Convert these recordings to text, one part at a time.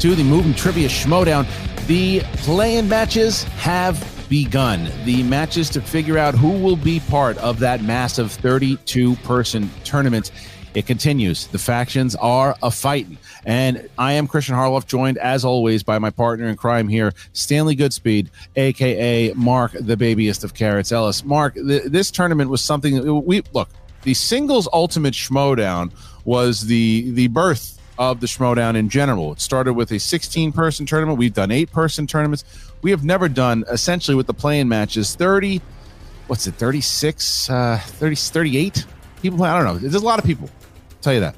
to the Movie Trivia Schmodown. The play-in matches have begun. The matches to figure out who will be part of that massive 32-person tournament. It continues. The factions are a fighting. And I am Christian Harloff, joined as always by my partner in crime here, Stanley Goodspeed, aka Mark, the babyest of carrots Ellis. Mark, th- this tournament was something we look. The singles ultimate schmodown was the the birth of the Schmodown in general. It started with a 16 person tournament. We've done eight person tournaments. We have never done essentially with the play-in matches 30, what's it, 36, uh, 30, 38 people. I don't know. There's a lot of people. I'll tell you that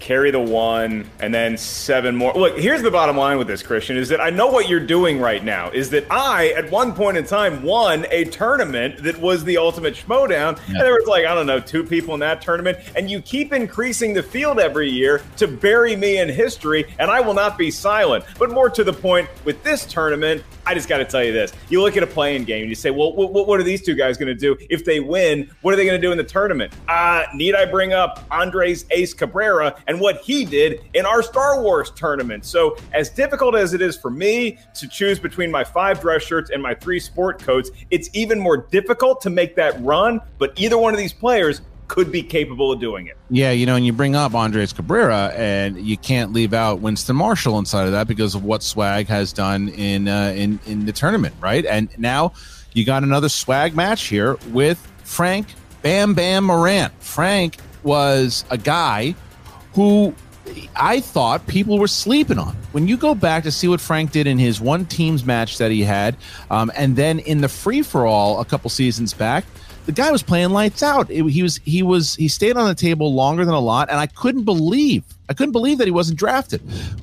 carry the one, and then seven more. Look, here's the bottom line with this, Christian, is that I know what you're doing right now. Is that I, at one point in time, won a tournament that was the ultimate schmodown, yeah. and there was like I don't know two people in that tournament, and you keep increasing the field every year to bury me in history, and I will not be silent. But more to the point, with this tournament, I just got to tell you this: you look at a play-in game, and you say, well, what, what are these two guys going to do if they win? What are they going to do in the tournament? Uh, need I bring up Andres Ace Cabrera and what he did in our Star Wars tournament. So, as difficult as it is for me to choose between my five dress shirts and my three sport coats, it's even more difficult to make that run. But either one of these players could be capable of doing it. Yeah, you know, and you bring up Andres Cabrera, and you can't leave out Winston Marshall inside of that because of what Swag has done in uh, in in the tournament, right? And now you got another Swag match here with Frank Bam Bam Moran. Frank was a guy who I thought people were sleeping on. When you go back to see what Frank did in his one teams match that he had, um, and then in the free for all a couple seasons back, the guy was playing lights out. It, he was he was he stayed on the table longer than a lot, and I couldn't believe I couldn't believe that he wasn't drafted.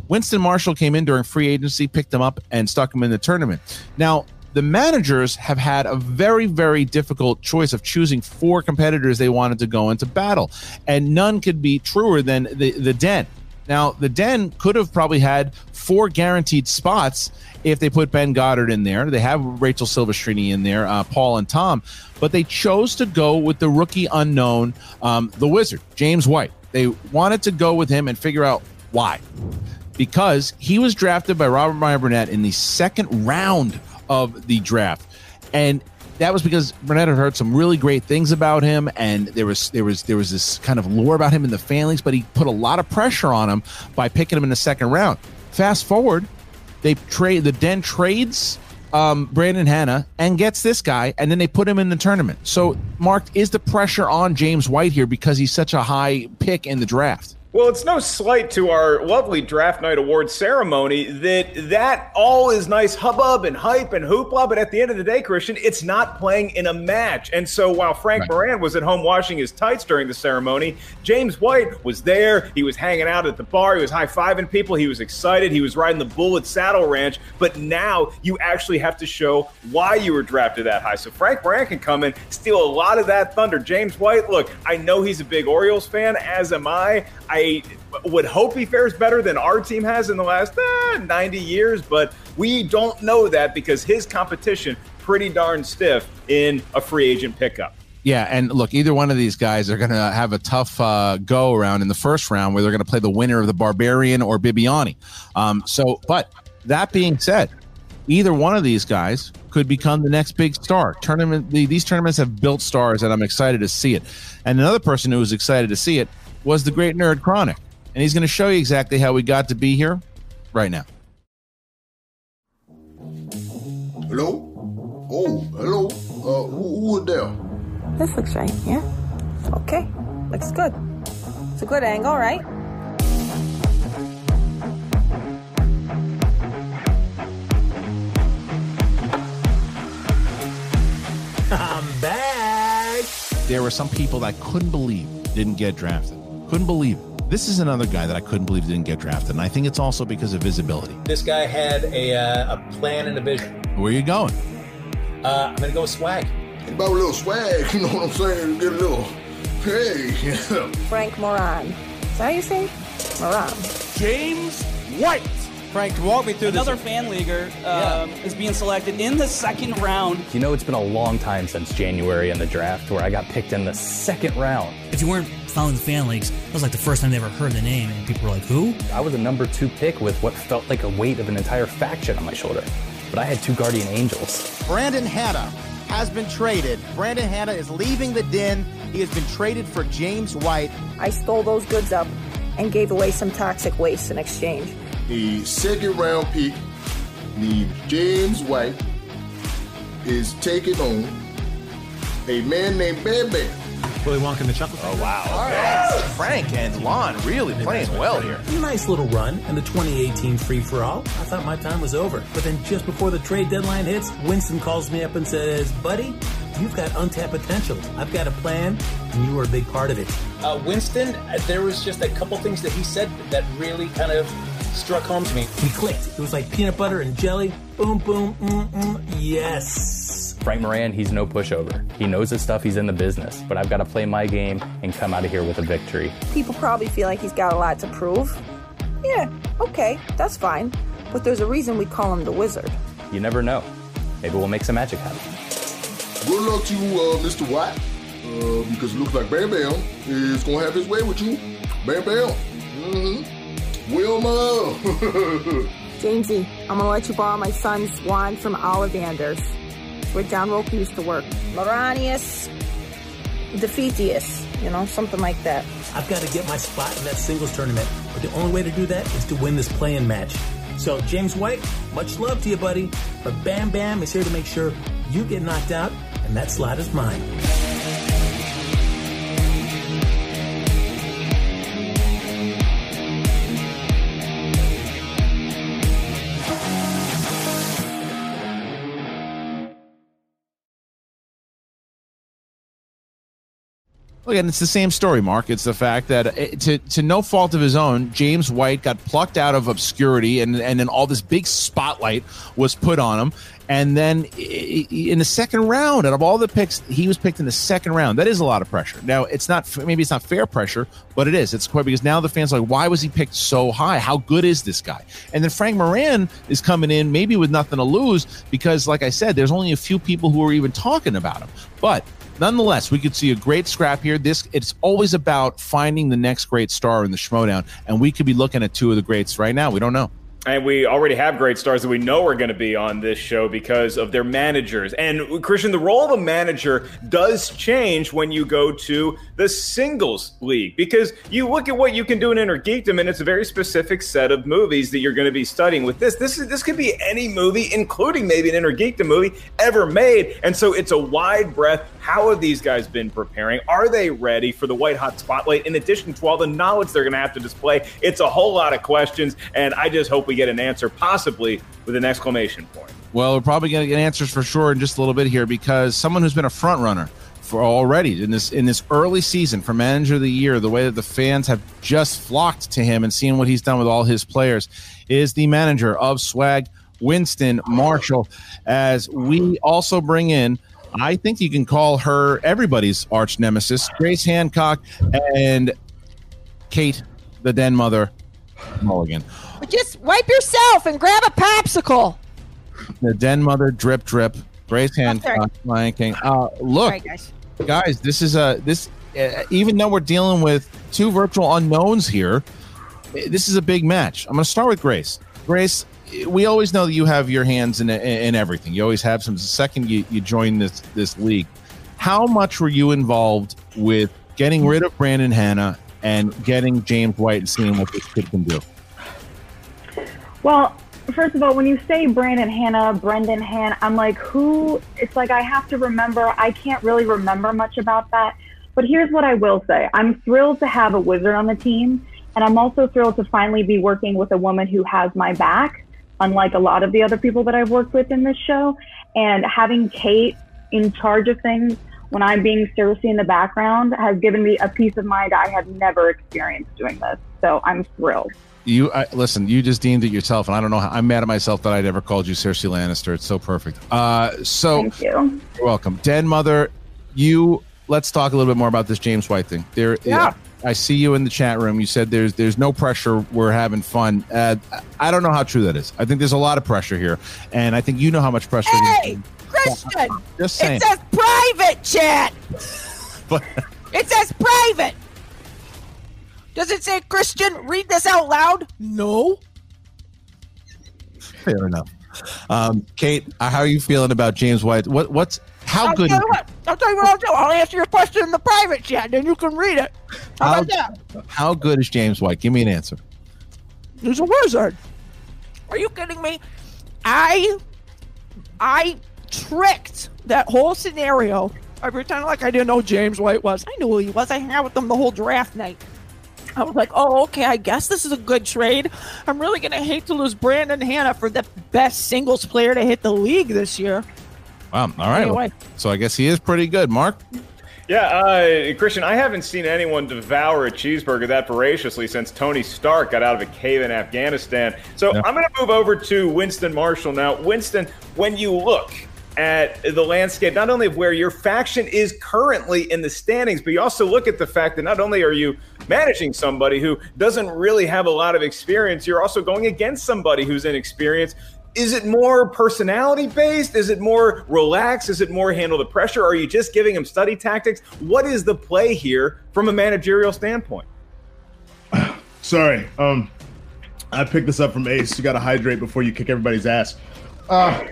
Winston Marshall came in during free agency, picked him up, and stuck him in the tournament. Now the managers have had a very, very difficult choice of choosing four competitors they wanted to go into battle. And none could be truer than the, the Den. Now, the Den could have probably had four guaranteed spots if they put Ben Goddard in there. They have Rachel Silvestrini in there, uh, Paul and Tom, but they chose to go with the rookie unknown, um, the Wizard, James White. They wanted to go with him and figure out why. Because he was drafted by Robert Meyer Burnett in the second round of the draft. And that was because Burnett had heard some really great things about him, and there was there was there was this kind of lore about him in the families, but he put a lot of pressure on him by picking him in the second round. Fast forward, they trade the Den trades um, Brandon Hanna and gets this guy, and then they put him in the tournament. So, Mark, is the pressure on James White here because he's such a high pick in the draft? Well, it's no slight to our lovely draft night award ceremony that that all is nice hubbub and hype and hoopla, but at the end of the day, Christian, it's not playing in a match. And so while Frank right. Moran was at home washing his tights during the ceremony, James White was there. He was hanging out at the bar. He was high fiving people. He was excited. He was riding the bull at Saddle Ranch. But now you actually have to show why you were drafted that high. So Frank Moran can come in, steal a lot of that thunder. James White, look, I know he's a big Orioles fan, as am I. I would hope he fares better than our team has in the last eh, 90 years, but we don't know that because his competition pretty darn stiff in a free agent pickup. Yeah, and look, either one of these guys are going to have a tough uh, go around in the first round where they're going to play the winner of the Barbarian or Bibbiani. Um, so, but that being said, either one of these guys could become the next big star. Tournament these tournaments have built stars, and I'm excited to see it. And another person who was excited to see it was the great nerd Chronic, and he's going to show you exactly how we got to be here right now. Hello? Oh, hello. Uh, who, who is there? This looks right, yeah? Okay, looks good. It's a good angle, right? I'm back. There were some people that couldn't believe didn't get drafted. Couldn't believe it. This is another guy that I couldn't believe didn't get drafted, and I think it's also because of visibility. This guy had a, uh, a plan and a vision. Where are you going? Uh, I'm gonna go with swag. About a little swag, you know what I'm saying? Get a little, hey, yeah. Frank Moran. Is that how you say? it? Moran. James White. Frank, walk me through Another this. fan leaguer um, is being selected in the second round. You know, it's been a long time since January in the draft where I got picked in the second round. If you weren't following the fan leagues, that was like the first time they ever heard the name, and people were like, "Who?" I was a number two pick with what felt like a weight of an entire faction on my shoulder. But I had two guardian angels. Brandon Hanna has been traded. Brandon Hanna is leaving the den. He has been traded for James White. I stole those goods up and gave away some toxic waste in exchange. A second round pick named James White is taking on a man named Bam Bam. Willy Wonka and the Chocolate Oh, wow. Frank and Lon really playing well here. Nice little run in the 2018 free for all. I thought my time was over. But then just before the trade deadline hits, Winston calls me up and says, Buddy, you've got untapped potential. I've got a plan, and you are a big part of it. Uh, Winston, uh, there was just a couple things that he said that really kind of struck home to me. We clicked. It was like peanut butter and jelly. Boom, boom, mm, mm, yes. Frank Moran, he's no pushover. He knows his stuff, he's in the business. But I've got to play my game and come out of here with a victory. People probably feel like he's got a lot to prove. Yeah, okay, that's fine. But there's a reason we call him the wizard. You never know. Maybe we'll make some magic happen. Good luck to you, uh, Mr. White, uh, because it looks like Bam Bam is going to have his way with you. Bam Bam. Mm-hmm. Wilma. Jamesy, I'm gonna let you borrow my son's wand from Ollivanders. It's where John Roque used to work. Moranius Defeatius, you know, something like that. I've got to get my spot in that singles tournament. But the only way to do that is to win this play-in match. So, James White, much love to you, buddy. But Bam Bam is here to make sure you get knocked out, and that slot is mine. And it's the same story, Mark. It's the fact that, uh, to to no fault of his own, James White got plucked out of obscurity, and and then all this big spotlight was put on him. And then in the second round, out of all the picks, he was picked in the second round. That is a lot of pressure. Now, it's not maybe it's not fair pressure, but it is. It's quite because now the fans are like, why was he picked so high? How good is this guy? And then Frank Moran is coming in maybe with nothing to lose because, like I said, there's only a few people who are even talking about him. But nonetheless, we could see a great scrap here. This it's always about finding the next great star in the Schmodown, and we could be looking at two of the greats right now. We don't know. And we already have great stars that we know are going to be on this show because of their managers. And Christian, the role of a manager does change when you go to the singles league because you look at what you can do in Innergeekdom, and it's a very specific set of movies that you're going to be studying with this. This is this could be any movie, including maybe an Innergeekdom movie ever made. And so it's a wide breadth. How have these guys been preparing? Are they ready for the white hot spotlight? In addition to all the knowledge they're going to have to display, it's a whole lot of questions, and I just hope we get an answer, possibly with an exclamation point. Well, we're probably going to get answers for sure in just a little bit here because someone who's been a front runner for already in this in this early season for manager of the year, the way that the fans have just flocked to him and seeing what he's done with all his players, is the manager of Swag, Winston Marshall. As we also bring in, I think you can call her everybody's arch nemesis, Grace Hancock and Kate, the den mother, Mulligan. Just wipe yourself and grab a popsicle. the den mother drip drip Grace Hancock, Lion King. Uh, look, Sorry, guys. guys, this is a this. Uh, even though we're dealing with two virtual unknowns here, this is a big match. I'm going to start with Grace. Grace, we always know that you have your hands in in everything. You always have some. The second you you join this this league, how much were you involved with getting rid of Brandon Hanna and getting James White and seeing what this kid can do? Well, first of all, when you say Brandon Hanna, Brendan Hanna, I'm like, who? It's like I have to remember. I can't really remember much about that. But here's what I will say I'm thrilled to have a wizard on the team. And I'm also thrilled to finally be working with a woman who has my back, unlike a lot of the other people that I've worked with in this show. And having Kate in charge of things when I'm being Cersei in the background has given me a peace of mind I have never experienced doing this. So I'm thrilled. You I, listen. You just deemed it yourself, and I don't know. how I'm mad at myself that I'd ever called you Cersei Lannister. It's so perfect. Uh, so Thank you. You're welcome, Den Mother. You let's talk a little bit more about this James White thing. There, Yeah. I see you in the chat room. You said there's there's no pressure. We're having fun. Uh, I don't know how true that is. I think there's a lot of pressure here, and I think you know how much pressure. Hey, Christian! Just saying. It says private chat. But It says private. Does it say Christian? Read this out loud. No. fair enough. Um, Kate, uh, how are you feeling about James White? What what's how I'll good? Tell you what, I'll tell you what I'll do. I'll answer your question in the private chat, then you can read it. How, How, about that? how good is James White? Give me an answer. He's a wizard. Are you kidding me? I I tricked that whole scenario. I pretended like I didn't know James White was. I knew who he was. I hung out with him the whole draft night. I was like, oh, okay, I guess this is a good trade. I'm really going to hate to lose Brandon Hanna for the best singles player to hit the league this year. Wow. All right. Anyway. So I guess he is pretty good. Mark. Yeah, uh, Christian, I haven't seen anyone devour a cheeseburger that voraciously since Tony Stark got out of a cave in Afghanistan. So I'm going to move over to Winston Marshall now. Winston, when you look at the landscape, not only of where your faction is currently in the standings, but you also look at the fact that not only are you managing somebody who doesn't really have a lot of experience, you're also going against somebody who's inexperienced. Is it more personality based? Is it more relaxed? Is it more handle the pressure? Are you just giving him study tactics? What is the play here from a managerial standpoint? Sorry. Um, I picked this up from Ace. You got to hydrate before you kick everybody's ass. Uh,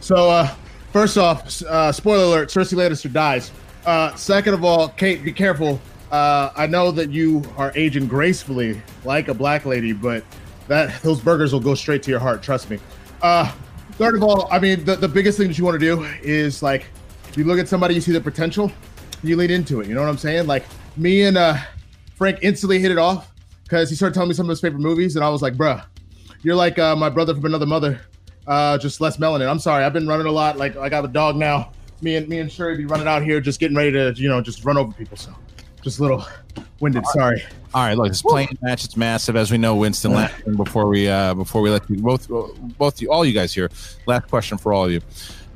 so, uh, first off, uh, spoiler alert: Cersei Lannister dies. Uh, second of all, Kate, be careful. Uh, I know that you are aging gracefully like a black lady, but that those burgers will go straight to your heart. Trust me. Uh, third of all, I mean, the, the biggest thing that you want to do is like, you look at somebody, you see the potential, you lean into it. You know what I'm saying? Like me and uh, Frank instantly hit it off because he started telling me some of his favorite movies, and I was like, bruh, you're like uh, my brother from another mother, uh, just less melanin. I'm sorry, I've been running a lot. Like I got a dog now. Me and me and Sherry be running out here, just getting ready to, you know, just run over people. So, just a little winded. Sorry. All right, look, this playing match. It's massive, as we know. Winston, last before we uh, before we let you both both you all you guys here. Last question for all of you,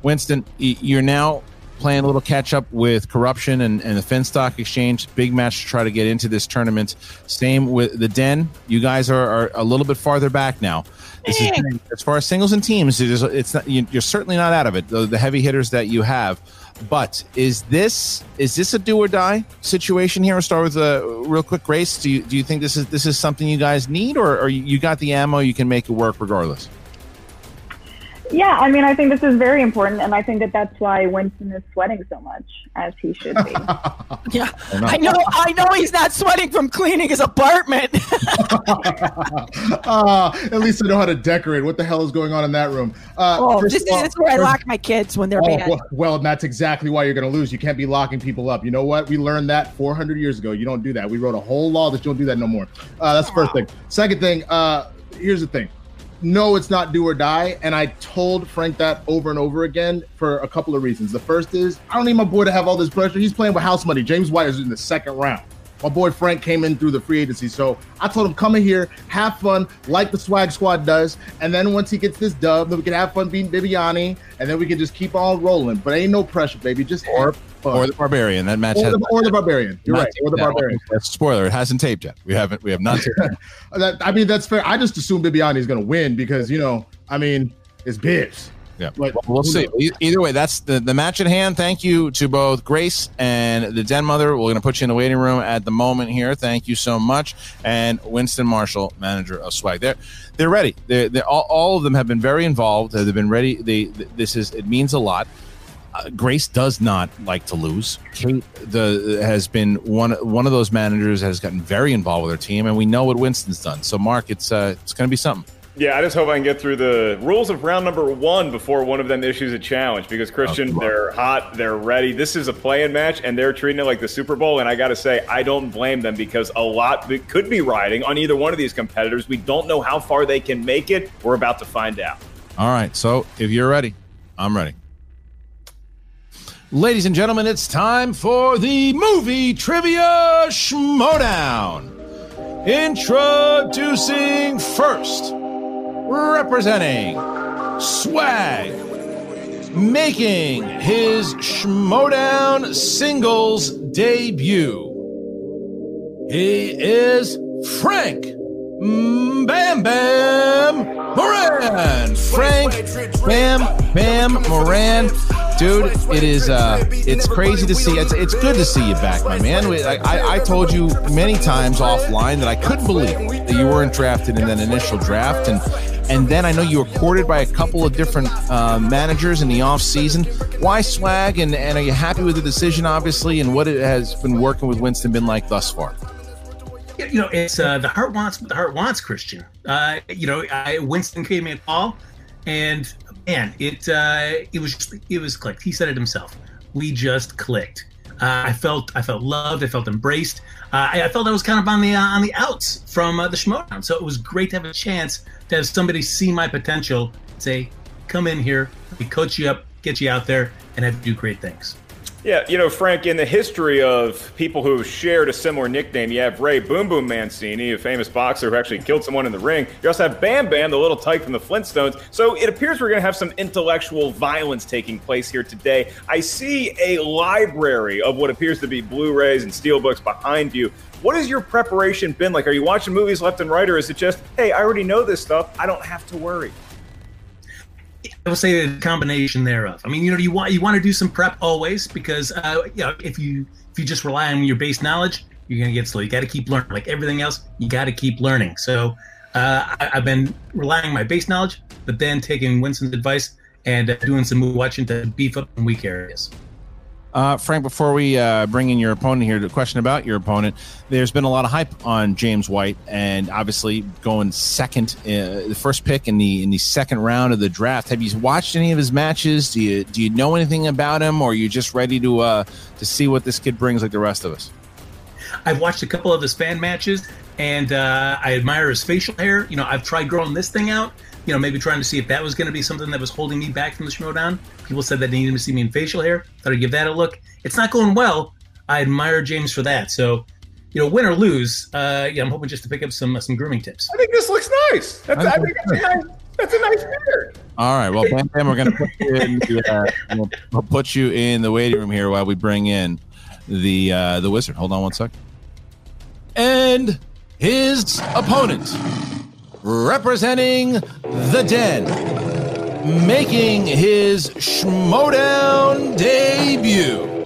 Winston. You're now playing a little catch up with corruption and, and the Finstock Exchange. Big match to try to get into this tournament. Same with the Den. You guys are, are a little bit farther back now. This is as far as singles and teams. It is, it's not, you- you're certainly not out of it. The, the heavy hitters that you have. But is this is this a do or die situation here? We'll start with a real quick race. Do you do you think this is this is something you guys need, or, or you got the ammo? You can make it work regardless. Yeah, I mean, I think this is very important, and I think that that's why Winston is sweating so much, as he should be. Yeah, I know. I know he's not sweating from cleaning his apartment. uh, at least I know how to decorate. What the hell is going on in that room? Uh, oh, first this, all- this is where I lock my kids when they're Oh, bad. well, well, that's exactly why you're going to lose. You can't be locking people up. You know what? We learned that 400 years ago. You don't do that. We wrote a whole law that you don't do that no more. Uh, that's the first thing. Second thing, uh, here's the thing. No, it's not do or die. And I told Frank that over and over again for a couple of reasons. The first is I don't need my boy to have all this pressure. He's playing with house money. James White is in the second round. My boy Frank came in through the free agency. So I told him, come in here, have fun, like the swag squad does. And then once he gets this dub, then we can have fun beating Bibbiani. And then we can just keep on rolling. But ain't no pressure, baby. Just have Or the barbarian. That match Or has the, or the barbarian. You're right. Or the barbarian. Spoiler. It hasn't taped yet. We haven't. We have not. That, I mean, that's fair. I just assume Bibbiani is going to win because, you know, I mean, it's Bibbs. Yeah, well, we'll see. E- Either way, that's the, the match at hand. Thank you to both Grace and the Den Mother. We're going to put you in the waiting room at the moment here. Thank you so much. And Winston Marshall, manager of Swag. They're they're ready. They're, they're all, all of them have been very involved. They've been ready. They this is it means a lot. Uh, Grace does not like to lose. Kate the has been one one of those managers that has gotten very involved with her team, and we know what Winston's done. So, Mark, it's uh, it's going to be something. Yeah, I just hope I can get through the rules of round number one before one of them issues a challenge because Christian, they're hot, they're ready. This is a play-in match, and they're treating it like the Super Bowl. And I got to say, I don't blame them because a lot could be riding on either one of these competitors. We don't know how far they can make it. We're about to find out. All right. So, if you're ready, I'm ready. Ladies and gentlemen, it's time for the movie trivia schmodown. Introducing first, representing Swag, making his schmodown singles debut. He is Frank Bam Bam Moran. Frank Bam Bam Moran. Dude, it is uh it's crazy to see. It's it's good to see you back, my man. I, I, told you many times offline that I couldn't believe that you weren't drafted in that initial draft and and then I know you were courted by a couple of different uh, managers in the off season. Why swag? And, and are you happy with the decision, obviously? And what it has been working with Winston been like thus far? You know, it's uh, the heart wants what the heart wants, Christian. Uh, you know, I, Winston gave me a and man, it uh, it was just it was clicked. He said it himself. We just clicked. Uh, I felt I felt loved. I felt embraced. Uh, I, I felt I was kind of on the uh, on the outs from uh, the Schmodown. So it was great to have a chance to have somebody see my potential, say, "Come in here, we coach you up, get you out there, and have you do great things." Yeah, you know, Frank, in the history of people who have shared a similar nickname, you have Ray Boom Boom Mancini, a famous boxer who actually killed someone in the ring. You also have Bam Bam, the little tyke from the Flintstones. So it appears we're going to have some intellectual violence taking place here today. I see a library of what appears to be Blu rays and steelbooks behind you. What has your preparation been like? Are you watching movies left and right, or is it just, hey, I already know this stuff, I don't have to worry? I would say a combination thereof. I mean, you know, you want you want to do some prep always because uh, you know if you if you just rely on your base knowledge, you're gonna get slow. You got to keep learning. Like everything else, you got to keep learning. So uh, I, I've been relying on my base knowledge, but then taking Winston's advice and uh, doing some watching to beef up in weak areas. Uh, Frank, before we uh, bring in your opponent here, the question about your opponent, there's been a lot of hype on James White, and obviously going second, uh, the first pick in the in the second round of the draft. Have you watched any of his matches? Do you do you know anything about him, or are you just ready to uh, to see what this kid brings like the rest of us? I've watched a couple of his fan matches, and uh, I admire his facial hair. You know, I've tried growing this thing out. You know, maybe trying to see if that was going to be something that was holding me back from the Schmodown. People said that they needed to see me in facial hair. Thought I'd give that a look. It's not going well. I admire James for that. So, you know, win or lose, uh, yeah, I'm hoping just to pick up some uh, some grooming tips. I think this looks nice. That's, I think that's, a nice, that's a nice beard. All right. Well, Bam Bam, we're going to put you in. The, uh, we'll, we'll put you in the waiting room here while we bring in the uh, the wizard. Hold on one sec. And his opponent, representing the Den, making his Schmodown debut.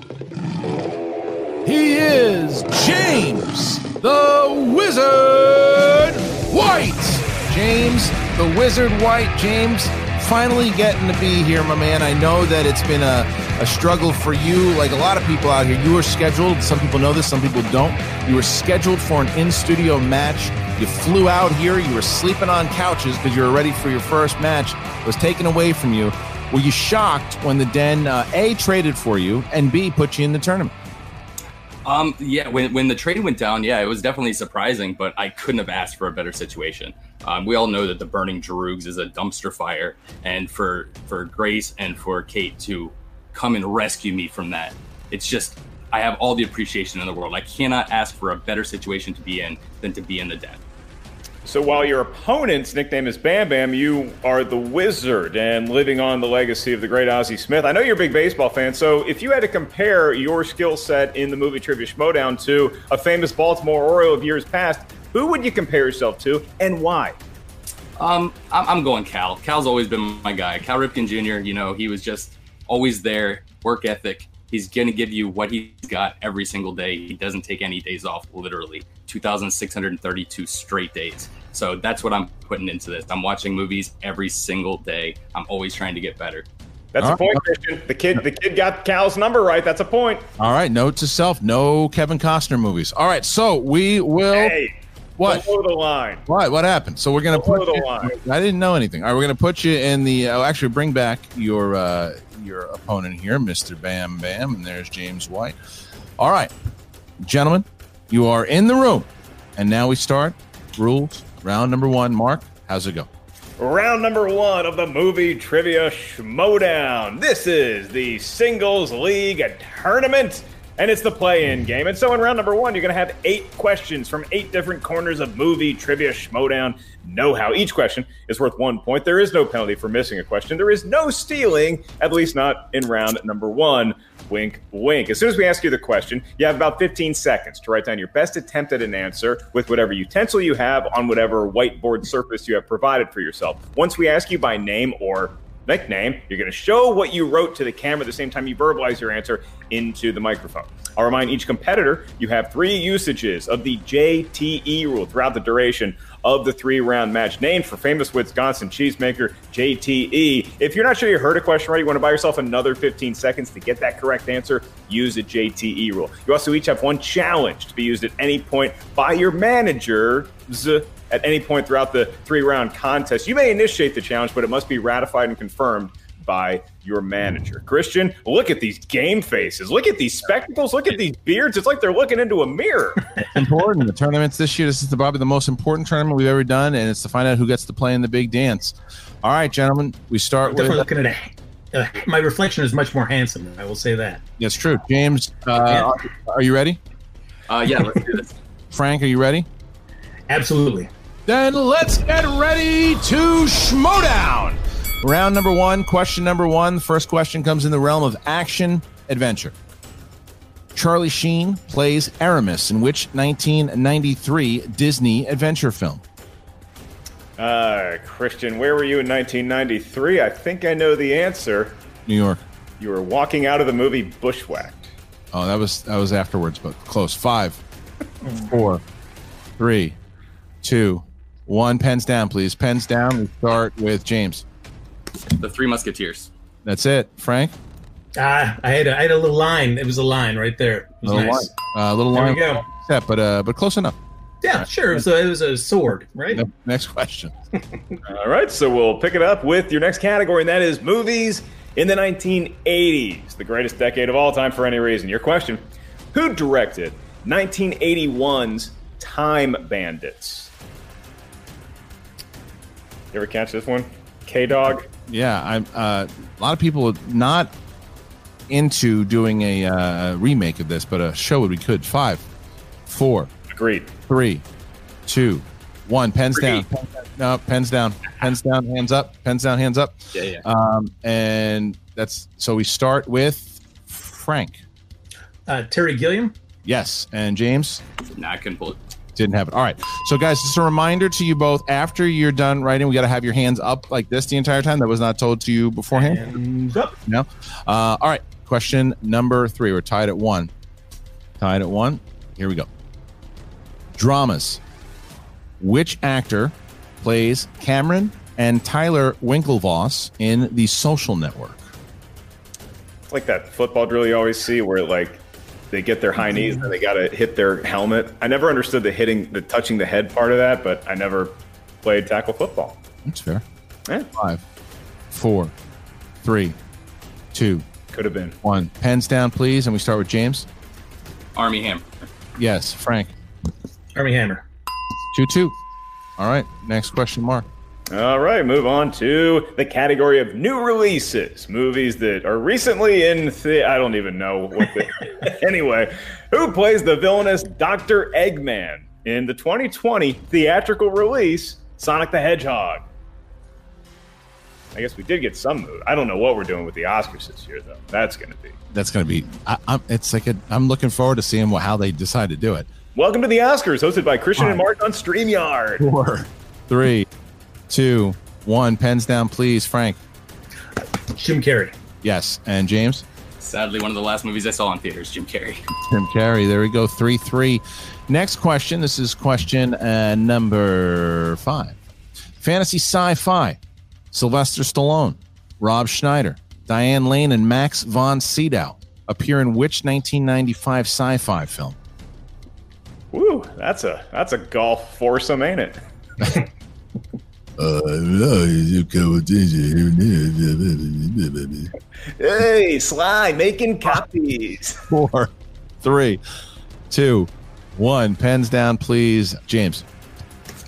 He is James the Wizard White. James the Wizard White. James, finally getting to be here, my man. I know that it's been a, a struggle for you, like a lot of people out here. You were scheduled, some people know this, some people don't. You were scheduled for an in studio match. You flew out here, you were sleeping on couches because you were ready for your first match. It was taken away from you. Were you shocked when the Den uh, A traded for you and B put you in the tournament? Um, yeah, when, when the trade went down, yeah, it was definitely surprising, but I couldn't have asked for a better situation. Um, we all know that the burning Droogs is a dumpster fire, and for for Grace and for Kate to come and rescue me from that, it's just I have all the appreciation in the world. I cannot ask for a better situation to be in than to be in the den. So while your opponent's nickname is Bam Bam, you are the wizard and living on the legacy of the great Ozzie Smith. I know you're a big baseball fan, so if you had to compare your skill set in the movie Trivia Schmodown to a famous Baltimore Oriole of years past, who would you compare yourself to and why? Um, I'm, I'm going Cal. Cal's always been my guy. Cal Ripken Jr. You know, he was just always there. Work ethic. He's gonna give you what he's got every single day. He doesn't take any days off. Literally, 2,632 straight days. So that's what I'm putting into this. I'm watching movies every single day. I'm always trying to get better. That's All a point, Christian. The kid, the kid got Cal's number right. That's a point. All right, note to self: no Kevin Costner movies. All right, so we will. Hey, what? Below the line. What? What happened? So we're gonna Below put. the you- line. I didn't know anything. All right, we're gonna put you in the. Oh, actually, bring back your uh, your opponent here, Mister Bam Bam, and there's James White. All right, gentlemen, you are in the room, and now we start rules round number one. Mark, how's it go? Round number one of the movie trivia schmodown. This is the singles league tournament, and it's the play-in game. And so, in round number one, you're going to have eight questions from eight different corners of movie trivia schmodown. Know how each question is worth one point. There is no penalty for missing a question. There is no stealing, at least not in round number one. Wink, wink. As soon as we ask you the question, you have about 15 seconds to write down your best attempt at an answer with whatever utensil you have on whatever whiteboard surface you have provided for yourself. Once we ask you by name or nickname, you're going to show what you wrote to the camera at the same time you verbalize your answer into the microphone. I'll remind each competitor you have three usages of the JTE rule throughout the duration of the three round match, named for famous Wisconsin cheesemaker JTE. If you're not sure you heard a question right, you want to buy yourself another 15 seconds to get that correct answer, use the JTE rule. You also each have one challenge to be used at any point by your managers at any point throughout the three round contest. You may initiate the challenge, but it must be ratified and confirmed by your manager. Christian, look at these game faces. Look at these spectacles. Look at these beards. It's like they're looking into a mirror. important. The tournaments this year. This is the, probably the most important tournament we've ever done, and it's to find out who gets to play in the big dance. All right, gentlemen, we start with. Definitely looking at a, uh, my reflection is much more handsome. I will say that. That's true. James, uh, are you ready? Uh, yeah, let's do this. Frank, are you ready? Absolutely. Then let's get ready to schmodown. Round number one, question number one. First question comes in the realm of action adventure. Charlie Sheen plays Aramis in which 1993 Disney adventure film? Uh, Christian, where were you in 1993? I think I know the answer. New York. You were walking out of the movie Bushwhacked. Oh, that was that was afterwards, but close. Five, four, three, two, one. Pens down, please. Pens down. We start with James. The Three Musketeers. That's it. Frank. Ah, I had a, I had a little line. It was a line right there. It was little nice. line. Uh, little There we go. Set, but uh, but close enough. Yeah, sure. So it was a sword, right? Next question. All right, so we'll pick it up with your next category, and that is movies in the 1980s, the greatest decade of all time for any reason. Your question Who directed 1981's Time Bandits? You ever catch this one? K Dog? Yeah, I'm. Uh, a lot of people are not into doing a uh, remake of this, but a show would be good. Five, four, agreed. Three, two, one. Pens Three. down. No, pens down. Pens down. Hands up. Pens down. Hands up. Yeah, yeah. Um, and that's so we start with Frank. Uh, Terry Gilliam. Yes, and James Nah, I couldn't pull it. Didn't have it. All right. So, guys, just a reminder to you both: after you're done writing, we got to have your hands up like this the entire time. That was not told to you beforehand. Hands up. No. Uh, all right. Question number three. We're tied at one. Tied at one. Here we go. Dramas. Which actor plays Cameron and Tyler Winklevoss in The Social Network? It's like that football drill you always see where like they get their high knees and they got to hit their helmet. I never understood the hitting, the touching the head part of that, but I never played tackle football. That's fair. Yeah. Five, four, three, two, Could have been. one. Pens down, please. And we start with James. Armie Hammer. Yes, Frank. Armie Hammer. 2 2. All right. Next question, Mark. All right, move on to the category of new releases, movies that are recently in. The- I don't even know what. The- anyway, who plays the villainous Doctor Eggman in the 2020 theatrical release Sonic the Hedgehog? I guess we did get some mood. I don't know what we're doing with the Oscars this year, though. That's going to be. That's going to be. I, I'm. It's like a, I'm looking forward to seeing what, how they decide to do it. Welcome to the Oscars, hosted by Christian and Mark on StreamYard. Four, three, two, one. Pens down, please. Frank. Jim Carrey. Yes. And James? Sadly, one of the last movies I saw in theaters, Jim Carrey. Jim Carrey. There we go. 3 3. Next question. This is question uh, number five Fantasy sci fi. Sylvester Stallone, Rob Schneider, Diane Lane, and Max von Sydow appear in which 1995 sci fi film? Woo, that's a that's a golf foursome, ain't it? Uh, Hey, Sly, making copies. Four, three, two, one. Pens down, please. James.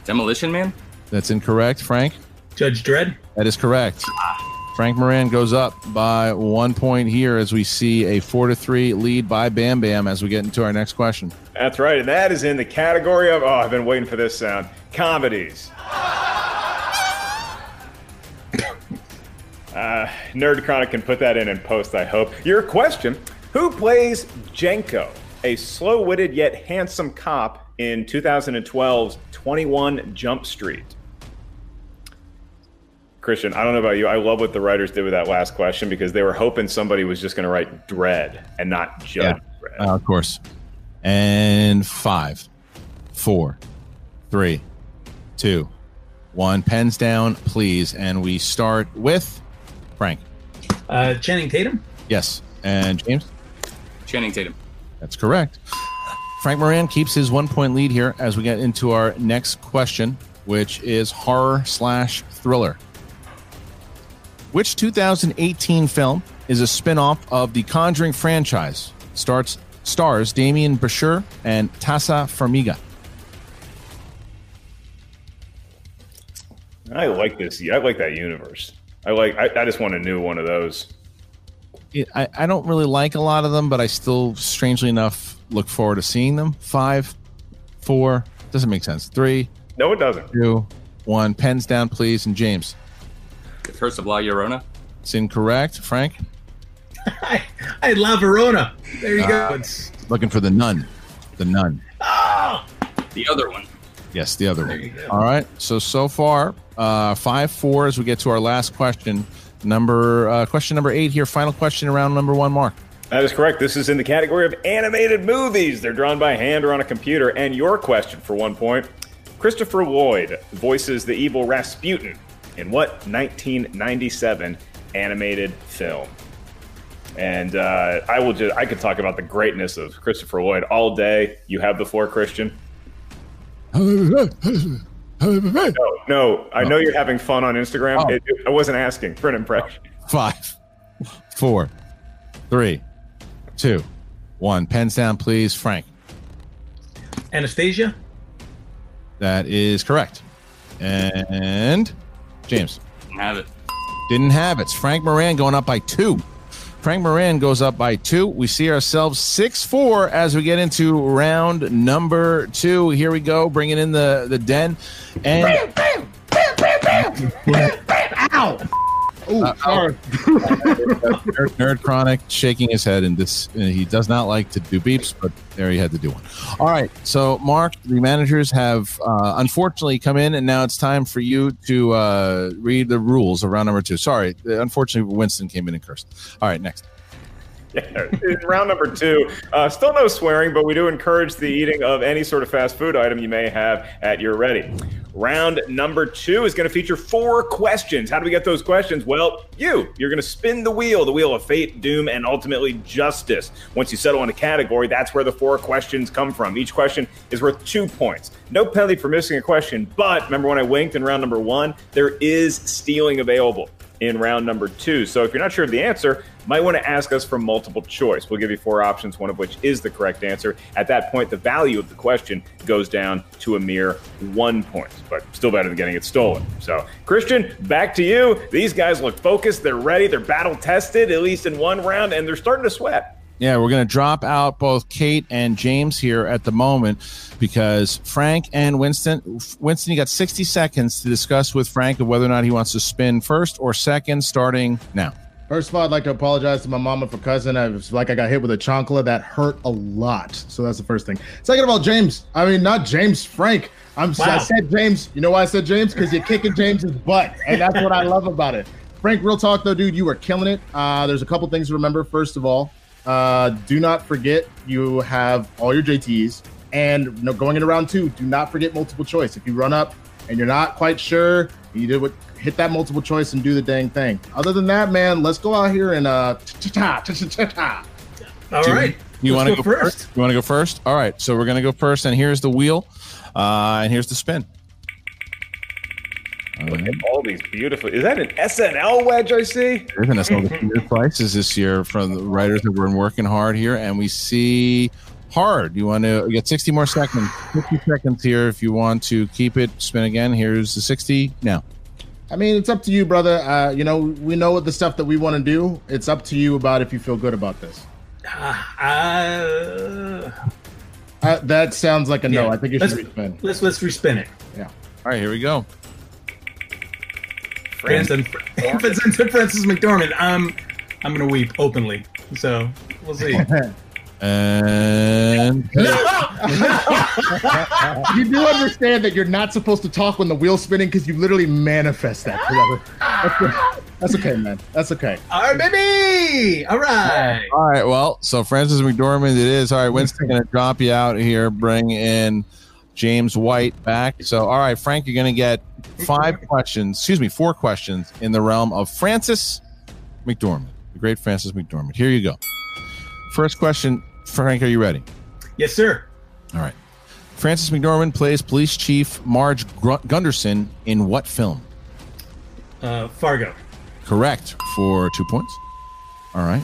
Demolition Man? That's incorrect. Frank? Judge Dredd? That is correct. Frank Moran goes up by one point here as we see a four to three lead by Bam Bam as we get into our next question. That's right, and that is in the category of oh, I've been waiting for this sound. Comedies. Uh, Nerd Chronic can put that in and post, I hope. Your question Who plays Jenko, a slow witted yet handsome cop in 2012's 21 Jump Street? Christian, I don't know about you. I love what the writers did with that last question because they were hoping somebody was just going to write Dread and not Judge Dredd. Uh, of course. And five, four, three, two, one. Pens down, please. And we start with Frank. Uh, Channing Tatum? Yes. And James? Channing Tatum. That's correct. Frank Moran keeps his one point lead here as we get into our next question, which is horror slash thriller. Which 2018 film is a spin-off of the Conjuring franchise? Starts stars Demián Bichir and Taissa Farmiga. I like this. I like that universe. I like. I, I just want a new one of those. I, I don't really like a lot of them, but I still, strangely enough, look forward to seeing them. Five, four, doesn't make sense. Three, No, it doesn't. two, one. Pens down, please. And James. The Curse of La Llorona? It's incorrect. Frank? I I love Verona. There you go. Ah, It's, looking for the nun. The nun. The other one. Yes, the other one. All right. So so far, uh, five four as we get to our last question. Number uh, question number eight here. Final question around number one. Mark. That is correct. This is in the category of animated movies. They're drawn by hand or on a computer. And your question for one point Christopher Lloyd voices the evil Rasputin in what 1997 animated film? And uh, I will just, I could talk about the greatness of Christopher Lloyd all day. You have the floor, Christian. No, no, I know you're having fun on Instagram. Oh. It- I wasn't asking for an impression. Five, four, three, two, one. Pens down, please. Frank. Anastasia? That is correct. And James. Didn't have it. Didn't have it. It's Frank Moran going up by two. Frank Moran goes up by two. We see ourselves 6 4 as we get into round number two. Here we go, bringing in the, the den. And. Ow! Oh, Uh, sorry. Nerd, Nerd Chronic shaking his head, and this uh, he does not like to do beeps, but there he had to do one. All right, so Mark, the managers have uh, unfortunately come in, and now it's time for you to uh, read the rules of round number two. Sorry, uh, unfortunately, Winston came in and cursed. All right, next. Yeah, round number two, uh, still no swearing, but we do encourage the eating of any sort of fast food item you may have at your ready. Round number two is going to feature four questions. How do we get those questions? Well, you. You're going to spin the wheel, the wheel of fate, doom, and ultimately justice. Once you settle on a category, that's where the four questions come from. Each question is worth two points. No penalty for missing a question, but remember when I winked in round number one? There is stealing available in round number two. So if you're not sure of the answer, might want to ask us for multiple choice. We'll give you four options, one of which is the correct answer. At that point, the value of the question goes down to a mere one point, but still better than getting it stolen. So, Christian, back to you. These guys look focused, they're ready, they're battle tested, at least in one round, and they're starting to sweat. Yeah, we're going to drop out both Kate and James here at the moment because Frank and Winston. Winston, you got 60 seconds to discuss with Frank of whether or not he wants to spin first or second, starting now. First of all, I'd like to apologize to my mom and for cousin. I was like I got hit with a chancla that hurt a lot. So that's the first thing. Second of all, James. I mean, not James Frank. I'm I said James. You know why I said James? Because you're kicking James's butt, and that's what I love about it. Frank, real talk though, dude, you were killing it. Uh, there's a couple things to remember. First of all, uh, do not forget you have all your JTs, and going into round two, do not forget multiple choice. If you run up and you're not quite sure, you did what hit that multiple choice and do the dang thing. Other than that, man, let's go out here and uh, ta ta ta ta ta. All Do right. You Let's want to go go first? You want to go first? All right. So we're going to go first, and here's the wheel, uh, and here's the spin. Look at all these beautiful. Is that an SNL wedge I see? We're going to sell the beer prices this year from the writers that were working hard here, and we see hard. You want to get 60 more seconds, 50 seconds here if you want to keep it. Spin again. Here's the 60 now. I mean, it's up to you, brother. Uh, you know, we know what the stuff that we want to do. It's up to you about if you feel good about this. Uh, Uh, that sounds like a no. Yeah. I think you Let's- should respin. let's let's respin it. Yeah. All right, here we go. Frances, Frances, Frances McDormand. I'm I'm gonna weep openly. So we'll see. And you do understand that you're not supposed to talk when the wheel's spinning because you literally manifest that. brother. That's, okay. That's okay, man. That's okay. All right, baby. All right. All right. Well, so Frances McDormand, it is. All right, Winston going to drop you out here, bring in James White back. So, all right, Frank, you're going to get five questions, excuse me, four questions in the realm of Frances McDormand, the great Frances McDormand. Here you go. First question, Frank, are you ready? Yes, sir. All right. Frances McDormand plays Police Chief Marge Gr- Gunderson in what film? Uh, Fargo. Correct for two points. All right.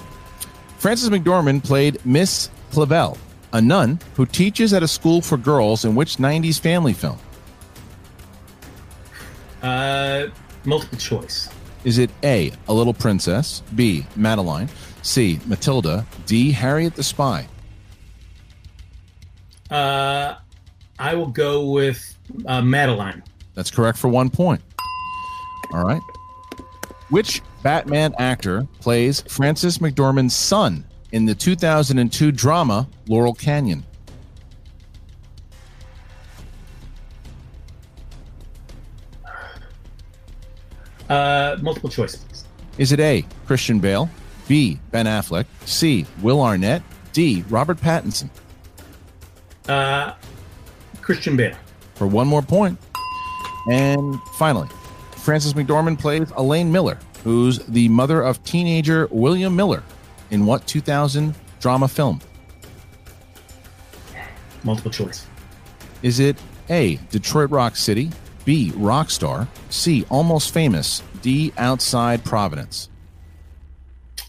Frances McDormand played Miss Clavel, a nun who teaches at a school for girls in which 90s family film? Uh, multiple choice. Is it A, A Little Princess, B, Madeline, C, Matilda, D, Harriet the Spy? Uh, I will go with uh, Madeline. That's correct for one point. All right. Which Batman actor plays Frances McDormand's son in the 2002 drama Laurel Canyon? Uh, multiple choice, please. Is it A, Christian Bale, B, Ben Affleck, C, Will Arnett, D, Robert Pattinson? Uh, Christian Bale. For one more point. And finally, Frances McDormand plays Elaine Miller, who's the mother of teenager William Miller in what 2000 drama film? Multiple choice. Is it A, Detroit Rock City, B, Rockstar, C, Almost Famous, D, Outside Providence?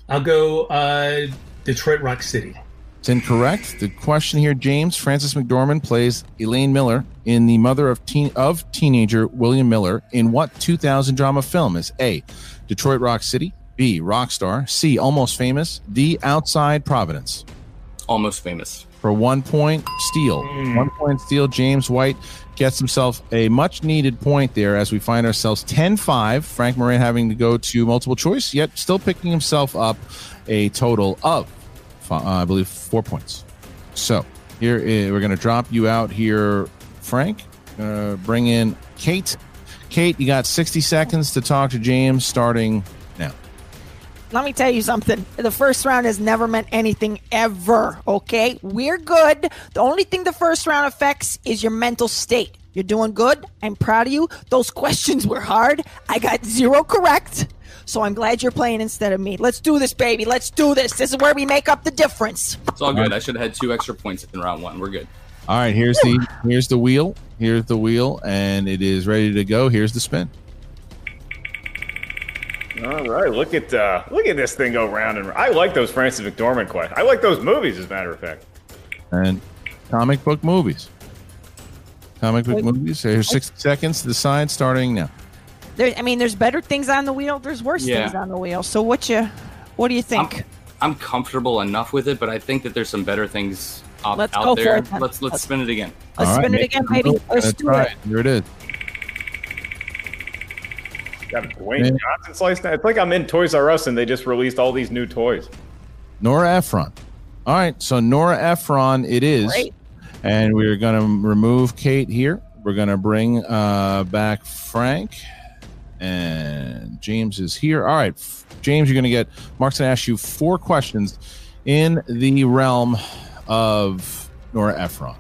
I'll go uh, Detroit Rock City. It's incorrect. The question here, James Frances McDormand plays Elaine Miller in the mother of teen of teenager William Miller in what 2000 drama film? Is A, Detroit Rock City, B, Rockstar, C, Almost Famous, D, Outside Providence? Almost famous. For one point steal. One point steal. James White gets himself a much needed point there as we find ourselves 10 5. Frank Moran having to go to multiple choice, yet still picking himself up a total of, uh, I believe, four points. So here is, we're going to drop you out here, Frank. Uh, bring in Kate. Kate, you got 60 seconds to talk to James starting. Let me tell you something. The first round has never meant anything ever, okay? We're good. The only thing the first round affects is your mental state. You're doing good. I'm proud of you. Those questions were hard. I got zero correct. So I'm glad you're playing instead of me. Let's do this, baby. Let's do this. This is where we make up the difference. It's all good. I should have had two extra points in round one. We're good. All right, here's the here's the wheel. Here's the wheel, and it is ready to go. Here's the spin. All right, look at uh, look at this thing go round and round. I like those Frances McDormand questions. I like those movies, as a matter of fact. And comic book movies. Comic book movies. There's 60 seconds to decide starting now. There, I mean, there's better things on the wheel. There's worse Yeah. things on the wheel. So what you, what do you think? I'm comfortable enough with it, but I think that there's some better things out, Let's out go for there. it then. Let's let's spin it again. Let's All right, spin it again, a baby. move. Let's do it. Here it is. Got a Dwayne Johnson slice now. It's like I'm in Toys R Us and they just released all these new toys. Nora Ephron. All right, so Nora Ephron it is. Great. And we're going to remove Kate here. We're going to bring uh, back Frank. And James is here. All right, James, you're going to get, Mark's going to ask you four questions in the realm of Nora Ephron.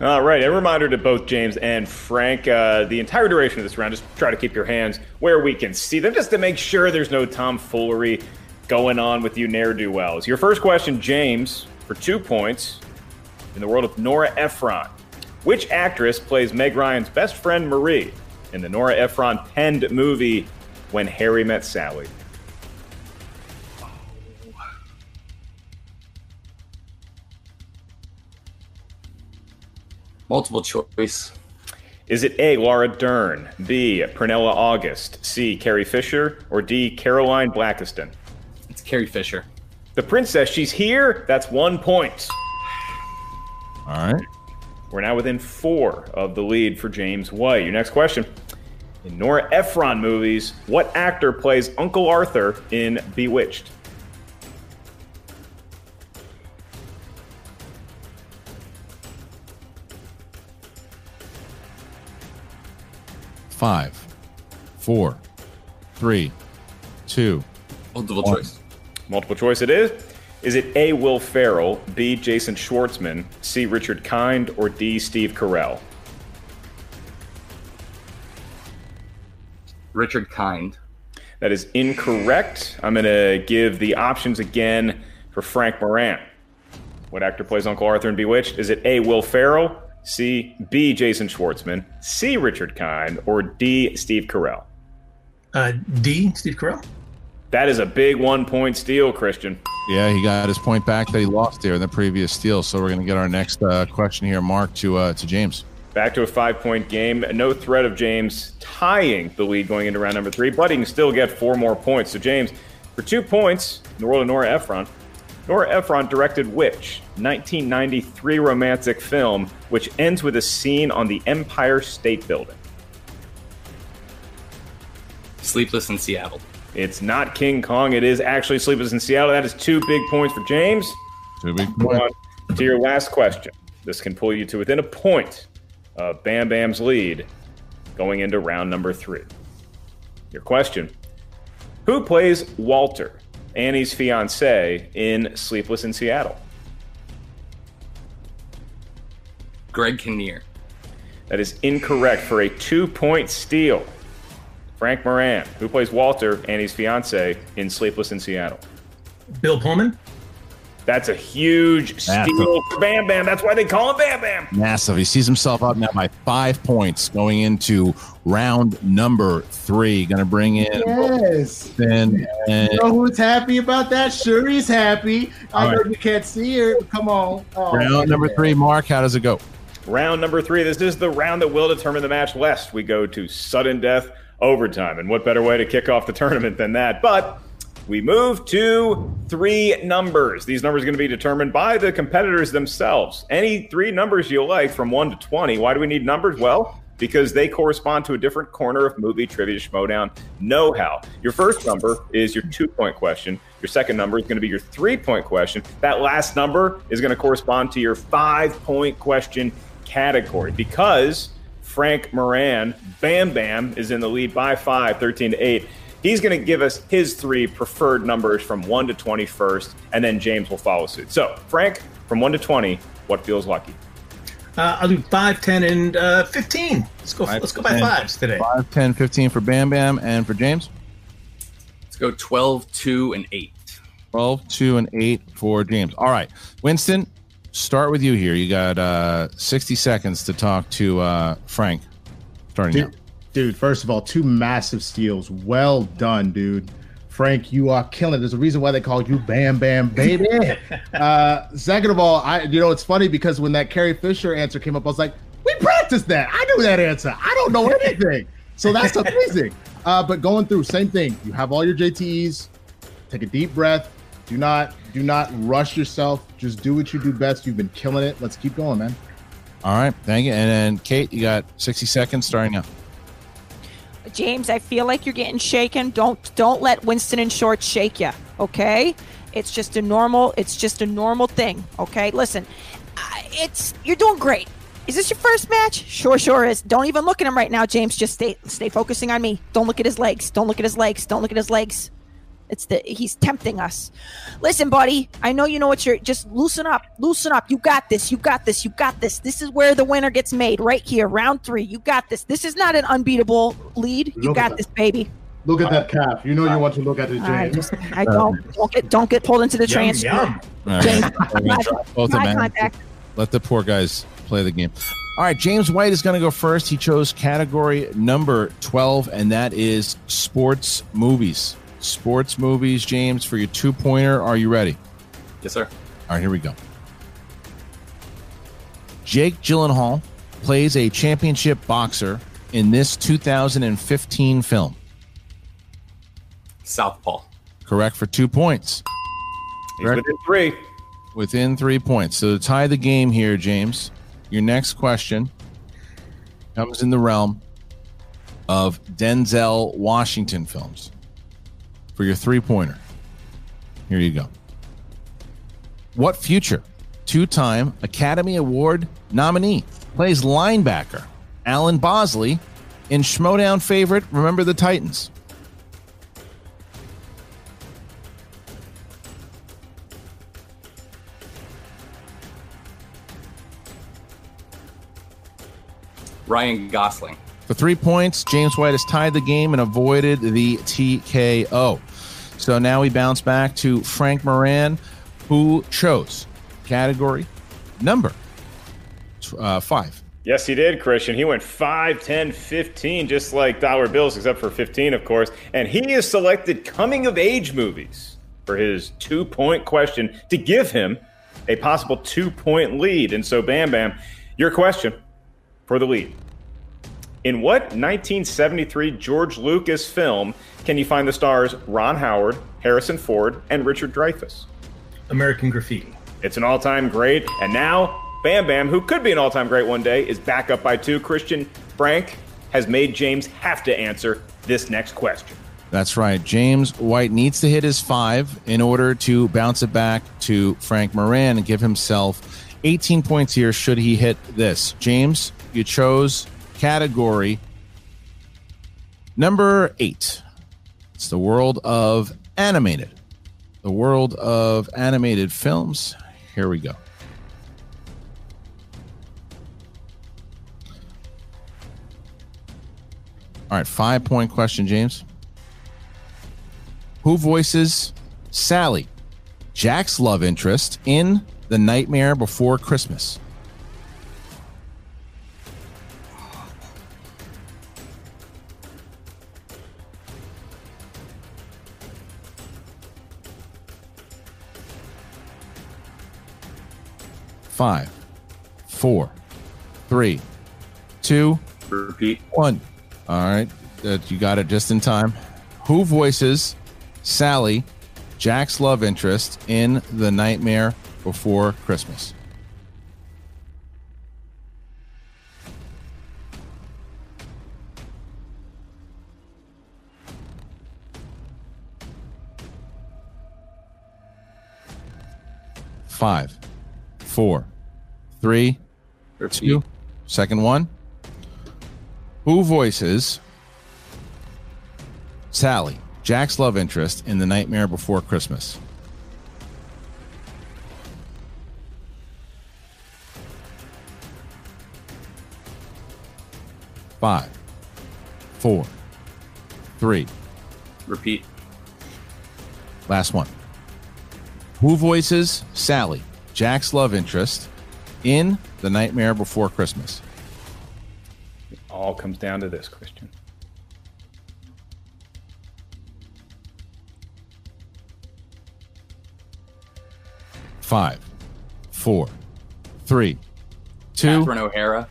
All right. A reminder to both James and Frank uh, the entire duration of this round, just try to keep your hands where we can see them, just to make sure there's no tomfoolery going on with you ne'er do wells. Your first question, James, for two points in the world of Nora Ephron. Which actress plays Meg Ryan's best friend Marie in the Nora Ephron penned movie When Harry Met Sally? Multiple choice. Is it A. Laura Dern, B. Pernilla August, C. Carrie Fisher, or D. Caroline Blakiston? It's Carrie Fisher. The princess, she's here. That's one point. All right. We're now within four of the lead for James White. Your next question. In Nora Ephron movies, what actor plays Uncle Arthur in Bewitched? Five, four, three, two. Multiple one. choice. Multiple choice it is. Is it A. Will Ferrell, B. Jason Schwartzman, C. Richard Kind, or D. Steve Carell? Richard Kind. That is incorrect. I'm going to give the options again for Frank Moran. What actor plays Uncle Arthur in Bewitched? Is it A. Will Ferrell, C. B. Jason Schwartzman, C. Richard Kind, or D. Steve Carell? Uh, D. Steve Carell. That is a big one point steal, Christian. Yeah, he got his point back that he lost there in the previous steal. So we're going to get our next uh, question here, Mark, to uh, to James. Back to a five point game. No threat of James tying the lead going into round number three, but he can still get four more points. So, James, for two points in the world of Nora Ephron, Nora Ephron directed which 1993 romantic film which ends with a scene on the Empire State Building? Sleepless in Seattle. It's not King Kong. It is actually Sleepless in Seattle. That is two big points for James. Two big Go on to your last question. This can pull you to within a point of Bam Bam's lead going into round number three. Your question Who plays Walter, Annie's fiance, in Sleepless in Seattle? Greg Kinnear. That is incorrect for a two point steal. Frank Moran, who plays Walter, Annie's fiance, in Sleepless in Seattle. Bill Pullman. That's a huge steal for Bam Bam. That's why they call him Bam Bam. Massive. He sees himself up now by five points going into round number three. Going to bring in Yes. Then and You know who's happy about that? Sure, he's happy. I All know you can't see her. Come on. Oh, round number three. Mark, how does it go? Round number three. This is the round that will determine the match. Lest we go to sudden death overtime. And what better way to kick off the tournament than that? But we move to three numbers. These numbers are going to be determined by the competitors themselves. Any three numbers you like from 1 to 20. Why do we need numbers? Well, because they correspond to a different corner of movie trivia schmodown know how. Your first number is your two point question. Your second number is going to be your three point question. That last number is going to correspond to your five point question category because Frank Moran, Bam Bam, is in the lead by five, 13 to 8. He's going to give us his three preferred numbers from 1 to 21st, and then James will follow suit. So, Frank, from 1 to 20, what feels lucky? Uh, I'll do 5, 10, and uh, 15. Let's go. let's go by fives today. 5, 10, 15 for Bam Bam. And for James? Let's go 12, 2, and 8. 12, 2, and 8 for James. All right. Winston, start with you here. You got uh, 60 seconds to talk to uh, Frank. Starting now. Dude, first of all, two massive steals. Well done, dude. Frank, you are killing. it. There's a reason why they call you Bam Bam Baby. uh, second of all, I you know it's funny because when that Carrie Fisher answer came up, I was like, we practiced that. I knew that answer. I don't know anything. So that's amazing. Uh, but going through, same thing. You have all your JTEs. Take a deep breath. Do not do not rush yourself. Just do what you do best. You've been killing it. Let's keep going, man. All right. Thank you. And then, Kate, you got 60 seconds starting now. James, I feel like you're getting shaken. Don't don't let Winston and Short shake you. Okay, it's just a normal. It's just a normal thing. Okay, listen, it's you're doing great. Is this your first match? Sure, sure is. Don't even look at him right now, James. Just stay stay focusing on me. Don't look at his legs. Don't look at his legs. Don't look at his legs. It's the he's tempting us. Listen, buddy, I know you know what you're just loosen up. Loosen up. You got this. You got this. You got this. This is where the winner gets made right here, round 3. You got this. This is not an unbeatable lead. You Look got this, baby. Look at that calf. You know you want to look at it, I just I don't don't get don't get pulled into the Yum, transfer. yum. James, We're gonna drop both of them. Let the poor guys play the game. All right, James White is going to go first. He chose category number 12, and that is sports movies. Sports movies, James, for your two pointer. Are you ready? Yes, sir. All right, here we go. Jake Gyllenhaal plays a championship boxer in this 2015 film. Southpaw. Correct for two points. Within three. Within three points. So to tie the game here, James, your next question comes in the realm of Denzel Washington films. For your three pointer, here you go. What future two time Academy Award nominee plays linebacker Alan Bosley in Schmodown favorite Remember the Titans? Ryan Gosling. For three points, James White has tied the game and avoided the TKO. So now we bounce back to Frank Moran, who chose category number uh, five. Yes, he did, Christian. He went 5, 10, 15, just like Dollar Bills, except for 15, of course. And he has selected coming of age movies for his two point question to give him a possible two point lead. And so, Bam Bam, your question for the lead. In what 1973 George Lucas film can you find the stars Ron Howard, Harrison Ford, and Richard Dreyfuss? American Graffiti. It's an all time great. And now, Bam Bam, who could be an all time great one day, is back up by two. Christian Frank has made James have to answer this next question. That's right. James White needs to hit his five in order to bounce it back to Frank Moran and give himself 18 points here should he hit this. James, you chose category number eight. It's the world of animated. The world of animated films. Here we go. All right, five point question, James. Who voices Sally, Jack's love interest in The Nightmare Before Christmas? Five, four, three, two, repeat, one. All right, uh, you got it just in time. Who voices Sally, Jack's love interest in The Nightmare Before Christmas? Five, four, three, two. Second one. Who voices Sally, Jack's love interest in The Nightmare Before Christmas? Five, four, three. Repeat. Last one. Who voices Sally, Jack's love interest in The Nightmare Before Christmas? It all comes down to this, Christian. Five, four, three, two. Catherine O'Hara.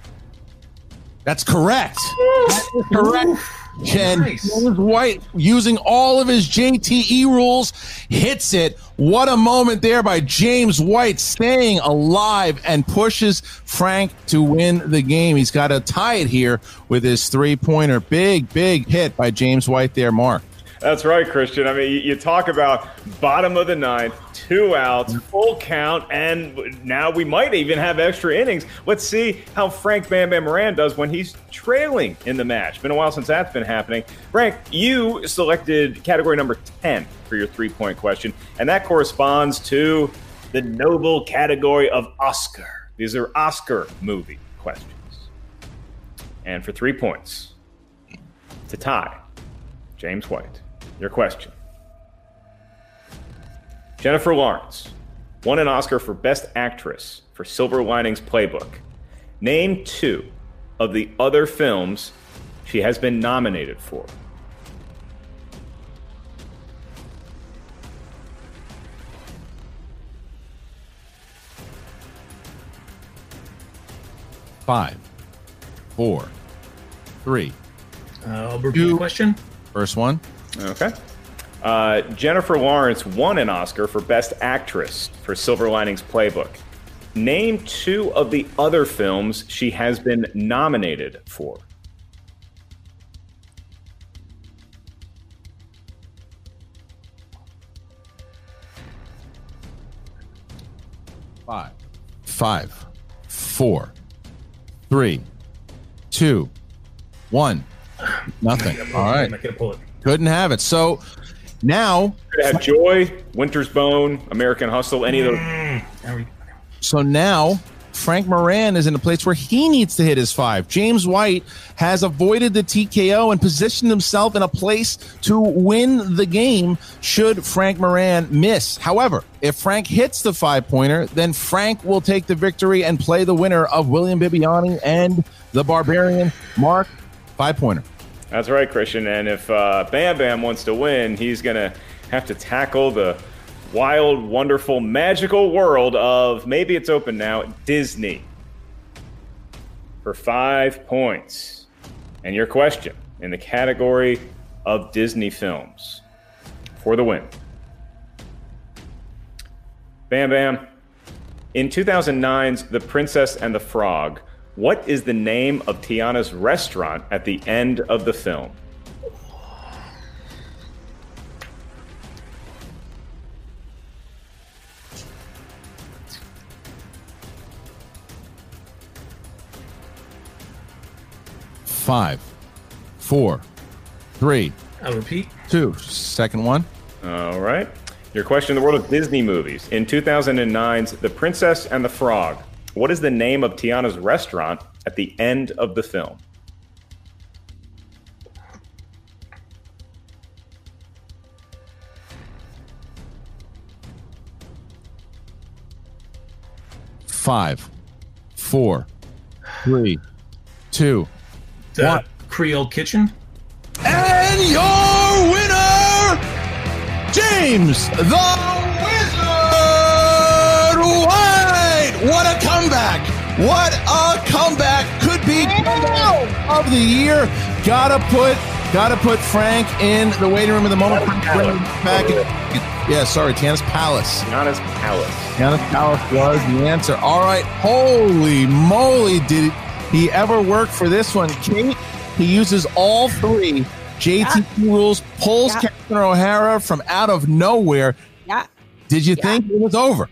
That's correct. That is correct. And James White, using all of his JTE rules, hits it. What a moment there by James White, staying alive and pushes Frank to win the game. He's got to tie it here with his three pointer. Big, big hit by James White there, Mark. That's right, Christian. I mean, you, talk about bottom of the ninth, two outs, full count, and now we might even have extra innings. Let's see how Frank Bam Bam Moran does when he's trailing in the match. Been a while since that's been happening. Frank, you selected category number 10 for your three point question, and that corresponds to the noble category of Oscar. These are Oscar movie questions. And for three points, to tie, James White. Your question. Jennifer Lawrence won an Oscar for Best Actress for Silver Linings Playbook. Name two of the other films she has been nominated for. Five, four, three. Uh, I'll repeat the question. First one. Okay. Uh, Jennifer Lawrence won an Oscar for Best Actress for Silver Linings Playbook. Name two of the other films she has been nominated for. Five, five, four, three, two, one. Nothing. All right. I'm not gonna pull it. Couldn't have it. So now Could have Joy, Winter's Bone, American Hustle, any of those. Mm. So now Frank Moran is in a place where he needs to hit his five. James White has avoided the TKO and positioned himself in a place to win the game should Frank Moran miss. However, if Frank hits the five pointer, then Frank will take the victory and play the winner of William Bibbiani and the Barbarian Mark five pointer. That's right, Christian. And if uh, Bam Bam wants to win, he's going to have to tackle the wild, wonderful, magical world of maybe it's open now Disney for five points. And your question in the category of Disney films for the win. Bam Bam. In 2009's The Princess and the Frog, what is the name of Tiana's restaurant at the end of the film? Five, four, three, I'll repeat. two. Second one. All right. Your question in the world of Disney movies. In 2009's The Princess and the Frog, what is the name of Tiana's restaurant at the end of the film? Five, four, three, two, The one. Creole Kitchen. And your winner, James the What a comeback! What a comeback! Could be comeback of the year. Gotta put, gotta put Frank in the waiting room in the moment. Back. Yeah, sorry, Tiana's Palace. Tiana's Palace. Tiana's Palace was the answer. All right, holy moly, did he ever work for this one? Kate, he uses all three JT rules, pulls Yeah. Catherine O'Hara from out of nowhere. Yeah. Did you think it was over?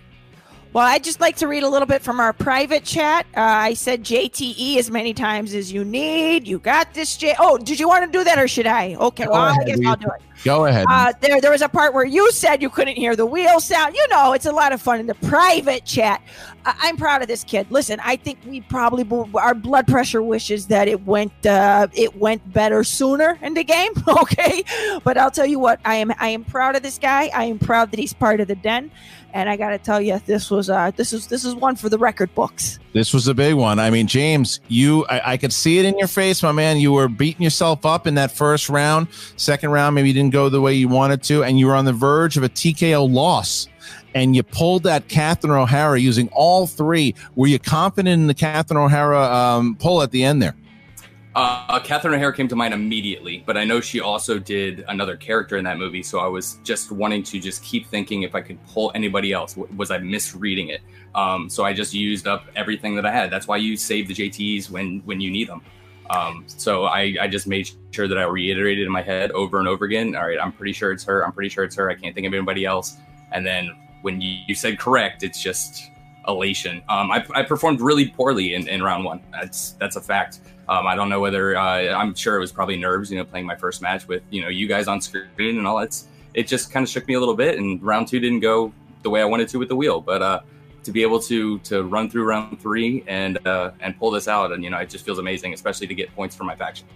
Well, I'd just like to read a little bit from our private chat. Uh, I said JTE as many times as you need. You got this, J. Oh, did you want to do that or should I? Okay, well, I guess I'll do it. Go ahead. Uh, there, there was a part where you said you couldn't hear the wheel sound. You know, it's a lot of fun in the private chat. I'm proud of this kid. Listen, I think we probably our blood pressure wishes that it went uh, it went better sooner in the game. Okay, but I'll tell you what, I am I am proud of this guy. I am proud that he's part of the den, and I got to tell you, this was uh this is this is one for the record books. This was a big one. I mean, James, you, I, I could see it in your face, my man. You were beating yourself up in that first round. Second round, maybe you didn't go the way you wanted to, and you were on the verge of a TKO loss. And you pulled that Catherine O'Hara using all three. Were you confident in the Catherine O'Hara um, pull at the end there? Uh, Catherine O'Hara came to mind immediately, but I know she also did another character in that movie, so I was just wanting to just keep thinking if I could pull anybody else. Was I misreading it? Um, so I just used up everything that I had. That's why you save the JTs when when you need them. Um, so I, I just made sure that I reiterated in my head over and over again. All right, I'm pretty sure it's her. I'm pretty sure it's her. I can't think of anybody else. And then when you, you said correct, it's just elation. Um, I, I performed really poorly in, in round one. That's that's a fact. Um, I don't know whether uh, I'm sure it was probably nerves, you know, playing my first match with you know you guys on screen and all. It's it just kind of shook me a little bit, and round two didn't go the way I wanted to with the wheel. But uh, to be able to to run through round three and uh, and pull this out, and you know, it just feels amazing, especially to get points for my faction.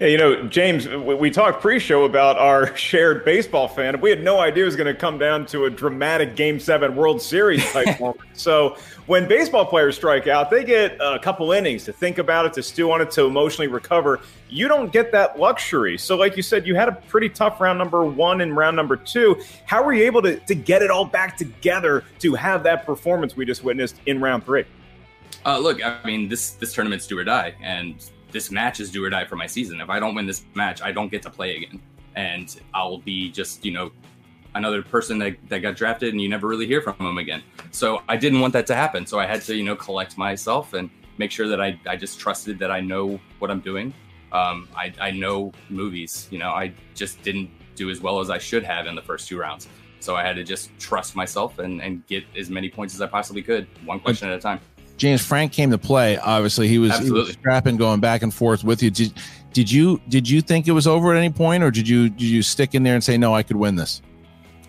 Yeah, you know, James, we we talked pre-show about our shared baseball fan. We had no idea it was going to come down to a dramatic Game Seven World Series type moment. So when baseball players strike out, they get a couple innings to think about it, to stew on it, to emotionally recover. You don't get that luxury. So, like you said, you had a pretty tough round number one and round number two. How were you able to, to get it all back together to have that performance we just witnessed in round three? Uh, look, I mean, this this tournament's do or die, and this match is do or die for my season. If I don't win this match, I don't get to play again, and I'll be just you know another person that, that got drafted, and you never really hear from them again. So I didn't want that to happen. So I had to you know collect myself and make sure that I I just trusted that I know what I'm doing. Um, I I know movies. You know, I just didn't do as well as I should have in the first two rounds. So I had to just trust myself and, and get as many points as I possibly could, one question at a time. James Frank came to play. Obviously, he was, he was scrapping, going back and forth with you. Did, did you did you think it was over at any point, or did you did you stick in there and say no, I could win this?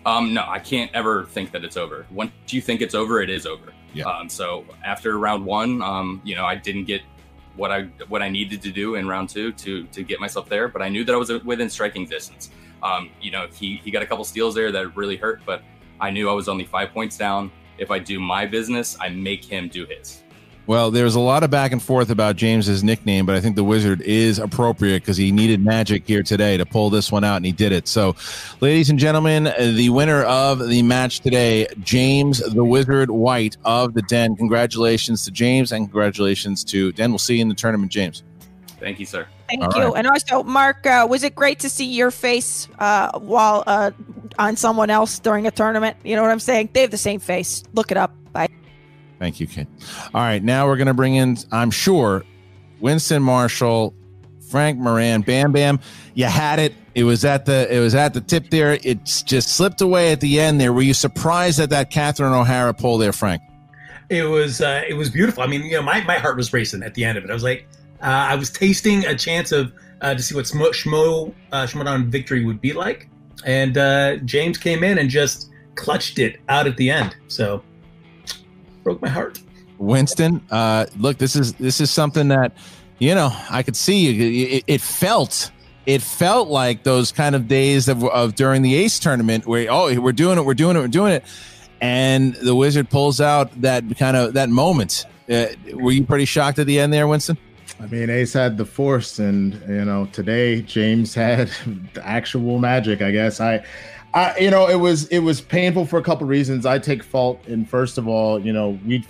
Um, no, I can't ever think that it's over. Once you think it's over, it is over. Yeah. Um, so after round one, um, you know, I didn't get what I what I needed to do in round two to to get myself there, but I knew that I was within striking distance. Um, you know, he he got a couple steals there that really hurt, but I knew I was only five points down. If I do my business, I make him do his. Well, there's a lot of back and forth about James's nickname, but I think the Wizard is appropriate because he needed magic here today to pull this one out, and he did it. So, ladies and gentlemen, the winner of the match today, James the Wizard White of the Den. Congratulations to James, and congratulations to Den. We'll see you in the tournament, James. Thank you, sir. Thank All you. right. And also, Mark, uh, was it great to see your face uh, while uh, on someone else during a tournament? You know what I'm saying? They have the same face. Look it up. Bye. Thank you, Kate. All right, now we're going to bring in, I'm sure, Winston Marshall, Frank Moran, Bam Bam. You had it. It was at the it was at the tip there. It's just slipped away at the end there. Were you surprised at that Catherine O'Hara pull there, Frank? It was uh, it was beautiful. I mean, you know, my, my heart was racing at the end of it. I was like, I was tasting a chance of uh, to see what Smo Schmo uh, Schmodown victory would be like, and uh, James came in and just clutched it out at the end. So broke my heart. Winston, uh, look, this is this is something that you know I could see. It, it felt it felt like those kind of days of, of during the Ace tournament where oh we're doing it, we're doing it, we're doing it, and the Wizard pulls out that kind of that moment. Uh, were you pretty shocked at the end there, Winston? I mean, Ace had the force, and you know, today James had the actual magic. I guess I, I, you know, it was it was painful for a couple reasons. I take fault in first of all, you know, we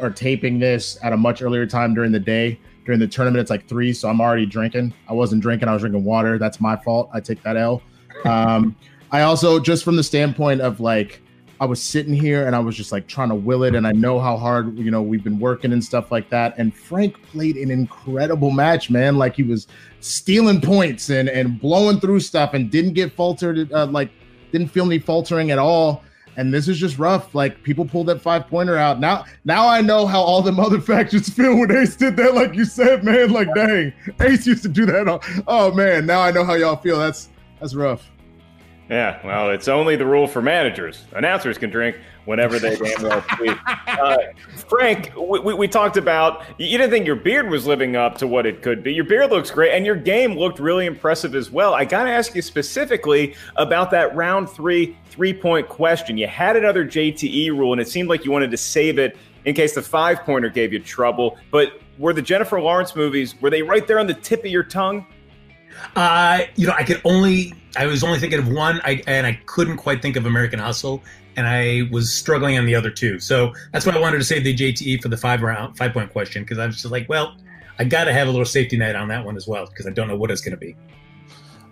are taping this at a much earlier time during the day. During the tournament, it's like three, so I'm already drinking. I wasn't drinking; I was drinking water. That's my fault. I take that L. Um, I also, just from the standpoint of like, I was sitting here and I was just like trying to will it, and I know how hard you know we've been working and stuff like that. And Frank played an incredible match, man. Like he was stealing points and and blowing through stuff, and didn't get faltered. Uh, like didn't feel any faltering at all. And this is just rough. Like people pulled that five pointer out. Now, now I know how all the other factions feel when Ace did that. Like you said, man. Like dang, Ace used to do that. Oh, oh man, now I know how y'all feel. That's that's rough. Yeah, well, it's only the rule for managers. Announcers can drink whenever they damn well please. Uh, Frank, we, we, we talked about you didn't think your beard was living up to what it could be. Your beard looks great, and your game looked really impressive as well. I got to ask you specifically about that round three three point question. You had another JTE rule, and it seemed like you wanted to save it in case the five pointer gave you trouble. But were the Jennifer Lawrence movies were they right there on the tip of your tongue? Uh, you know, I could only, I was only thinking of one, I, and I couldn't quite think of American Hustle, and I was struggling on the other two. So that's why I wanted to save the JTE for the five round, five point question, because I was just like, well, I got to have a little safety net on that one as well because I don't know what it's going to be.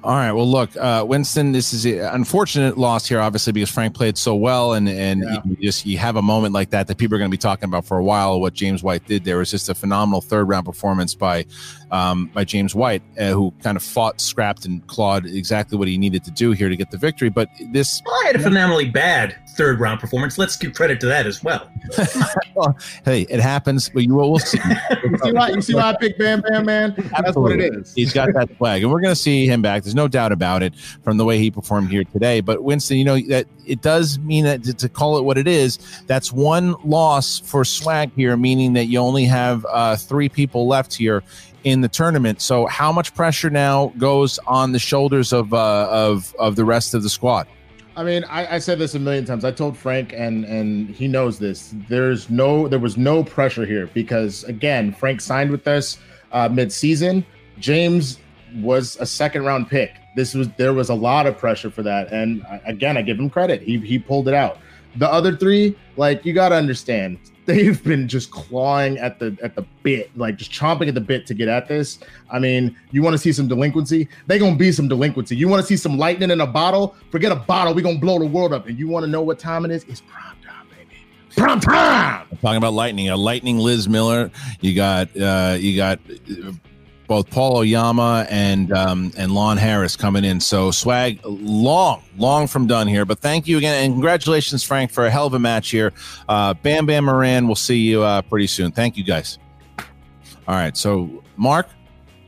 All right. Well, look, uh, Winston, this is an unfortunate loss here, obviously, because Frank played so well, and and yeah. you just you have a moment like that that people are going to be talking about for a while. What James White did there was just a phenomenal third round performance by um, by James White, uh, who kind of fought, scrapped, and clawed exactly what he needed to do here to get the victory. But this, well, I had a phenomenally bad third round performance. Let's give credit to that as well. well hey, it happens, but you will see. you, see why, you see why I picked Bam Bam Man? That's Absolutely. what it is. He's got that flag, and we're going to see him back. There's no doubt about it from the way he performed here today. But Winston, you know that it does mean that to, call it what it is, that's one loss for Swag here, meaning that you only have uh, three people left here in the tournament. So how much pressure now goes on the shoulders of uh, of of the rest of the squad? I mean, I, I, said this a million times. I told Frank, and and he knows this. There's no, there was no pressure here because again, Frank signed with us uh, mid-season. James was a second round pick. This was there was a lot of pressure for that, and uh, again, I give him credit. He he pulled it out. The other three, like you got to understand, they've been just clawing at the at the bit, like just chomping at the bit to get at this. I mean, you want to see some delinquency? They gonna be some delinquency. You want to see some lightning in a bottle? Forget a bottle. We gonna blow the world up. And you want to know what time it is? It's prime time, baby. Prime time. I'm talking about lightning. A lightning Liz Miller. You got uh you got both Paul Oyama and um, and Lon Harris coming in. So swag long, long from done here. But thank you again and congratulations, Frank, for a hell of a match here. Uh, Bam Bam Moran, we'll see you uh, pretty soon. Thank you guys. All right, so Mark,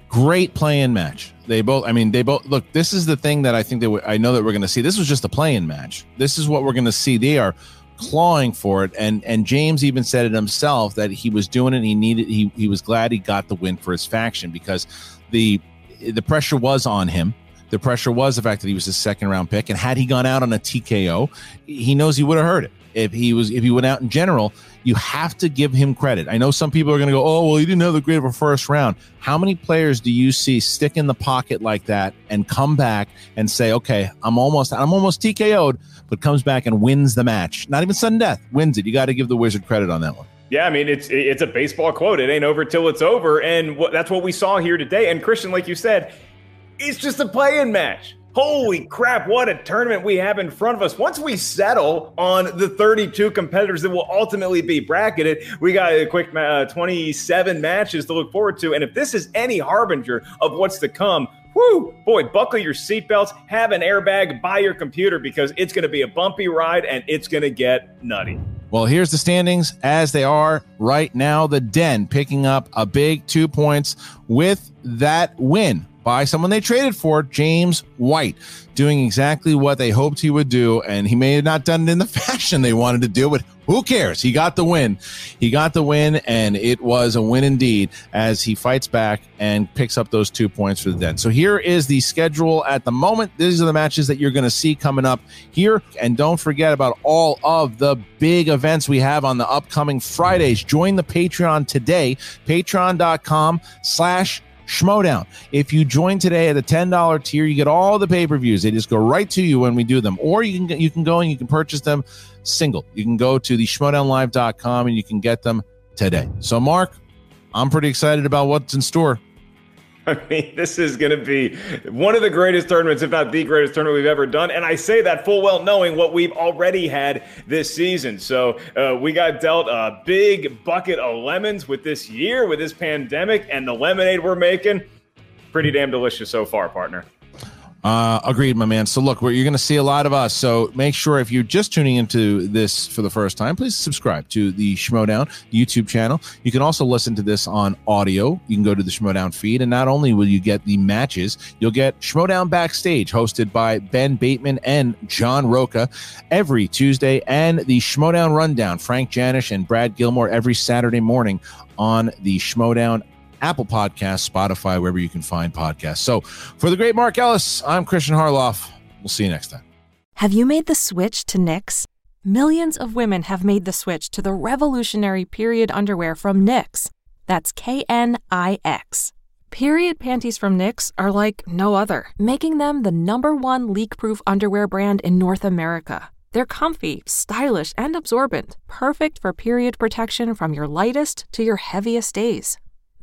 great playing match. They both, I mean, they both look. This is the thing that I think that I know that we're going to see. This was just a playing match. This is what we're going to see. They are clawing for it. And and James even said it himself that he was doing it. He needed he he was glad he got the win for his faction because the the pressure was on him. The pressure was the fact that he was a second round pick. And had he gone out on a TKO he knows he would have heard it. If he was if he went out in general you have to give him credit. I know some people are going to go oh well he didn't have the great of a first round. How many players do you see stick in the pocket like that and come back and say okay i'm almost i'm almost tko'd but comes back and wins the match. Not even sudden death, wins it. You got to give the Wizard credit on that one. Yeah, I mean it's it's a baseball quote. It ain't over till it's over, and what, that's what we saw here today. And Christian, like you said, it's just a play-in match. Holy crap, what a tournament we have in front of us. Once we settle on the 32 competitors that will ultimately be bracketed, we got a quick uh, 27 matches to look forward to. And if this is any harbinger of what's to come, Whoo, boy, buckle your seatbelts, have an airbag by your computer because it's going to be a bumpy ride and it's going to get nutty. Well, here's the standings as they are right now. The Den picking up a big two points with that win by someone they traded for, James White, doing exactly what they hoped he would do. And he may have not done it in the fashion they wanted to do, but who cares? He got the win. He got the win, and it was a win indeed as he fights back and picks up those two points for the Den. So here is the schedule at the moment. These are the matches that you're going to see coming up here. And don't forget about all of the big events we have on the upcoming Fridays. Join the Patreon today, patreon.com slash Schmoedown. If you join today at the $10 tier, you get all the pay-per-views. They just go right to you when we do them. Or you can you can go and you can purchase them single. You can go to the schmoedownlive.com and you can get them today. So Mark, I'm pretty excited about what's in store. I mean, this is going to be one of the greatest tournaments, if not the greatest tournament we've ever done. And I say that full well knowing what we've already had this season. So uh, we got dealt a big bucket of lemons with this year, with this pandemic, and the lemonade we're making. Pretty damn delicious so far, partner. Uh, agreed, my man. So look, you're going to see a lot of us. So make sure if you're just tuning into this for the first time, please subscribe to the Schmoedown YouTube channel. You can also listen to this on audio. You can go to the Schmoedown feed, and not only will you get the matches, you'll get Schmoedown backstage, hosted by Ben Bateman and John Roca every Tuesday, and the Schmoedown rundown, Frank Janish and Brad Gilmore every Saturday morning on the Schmoedown Apple Podcasts, Spotify, wherever you can find podcasts. So for the great Mark Ellis, I'm Christian Harloff. We'll see you next time. Have you made the switch to Knix? Millions of women have made the switch to the revolutionary period underwear from Knix. That's K N I X. Period panties from Knix are like no other, making them the number one leak proof underwear brand in North America. They're comfy, stylish, and absorbent, perfect for period protection from your lightest to your heaviest days.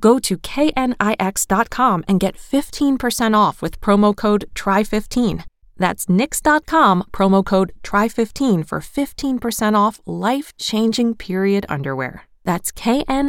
Go to knix.com and get 15% off with promo code TRY15. That's knix.com, promo code TRY15 for 15% off life changing period underwear. That's knix.com.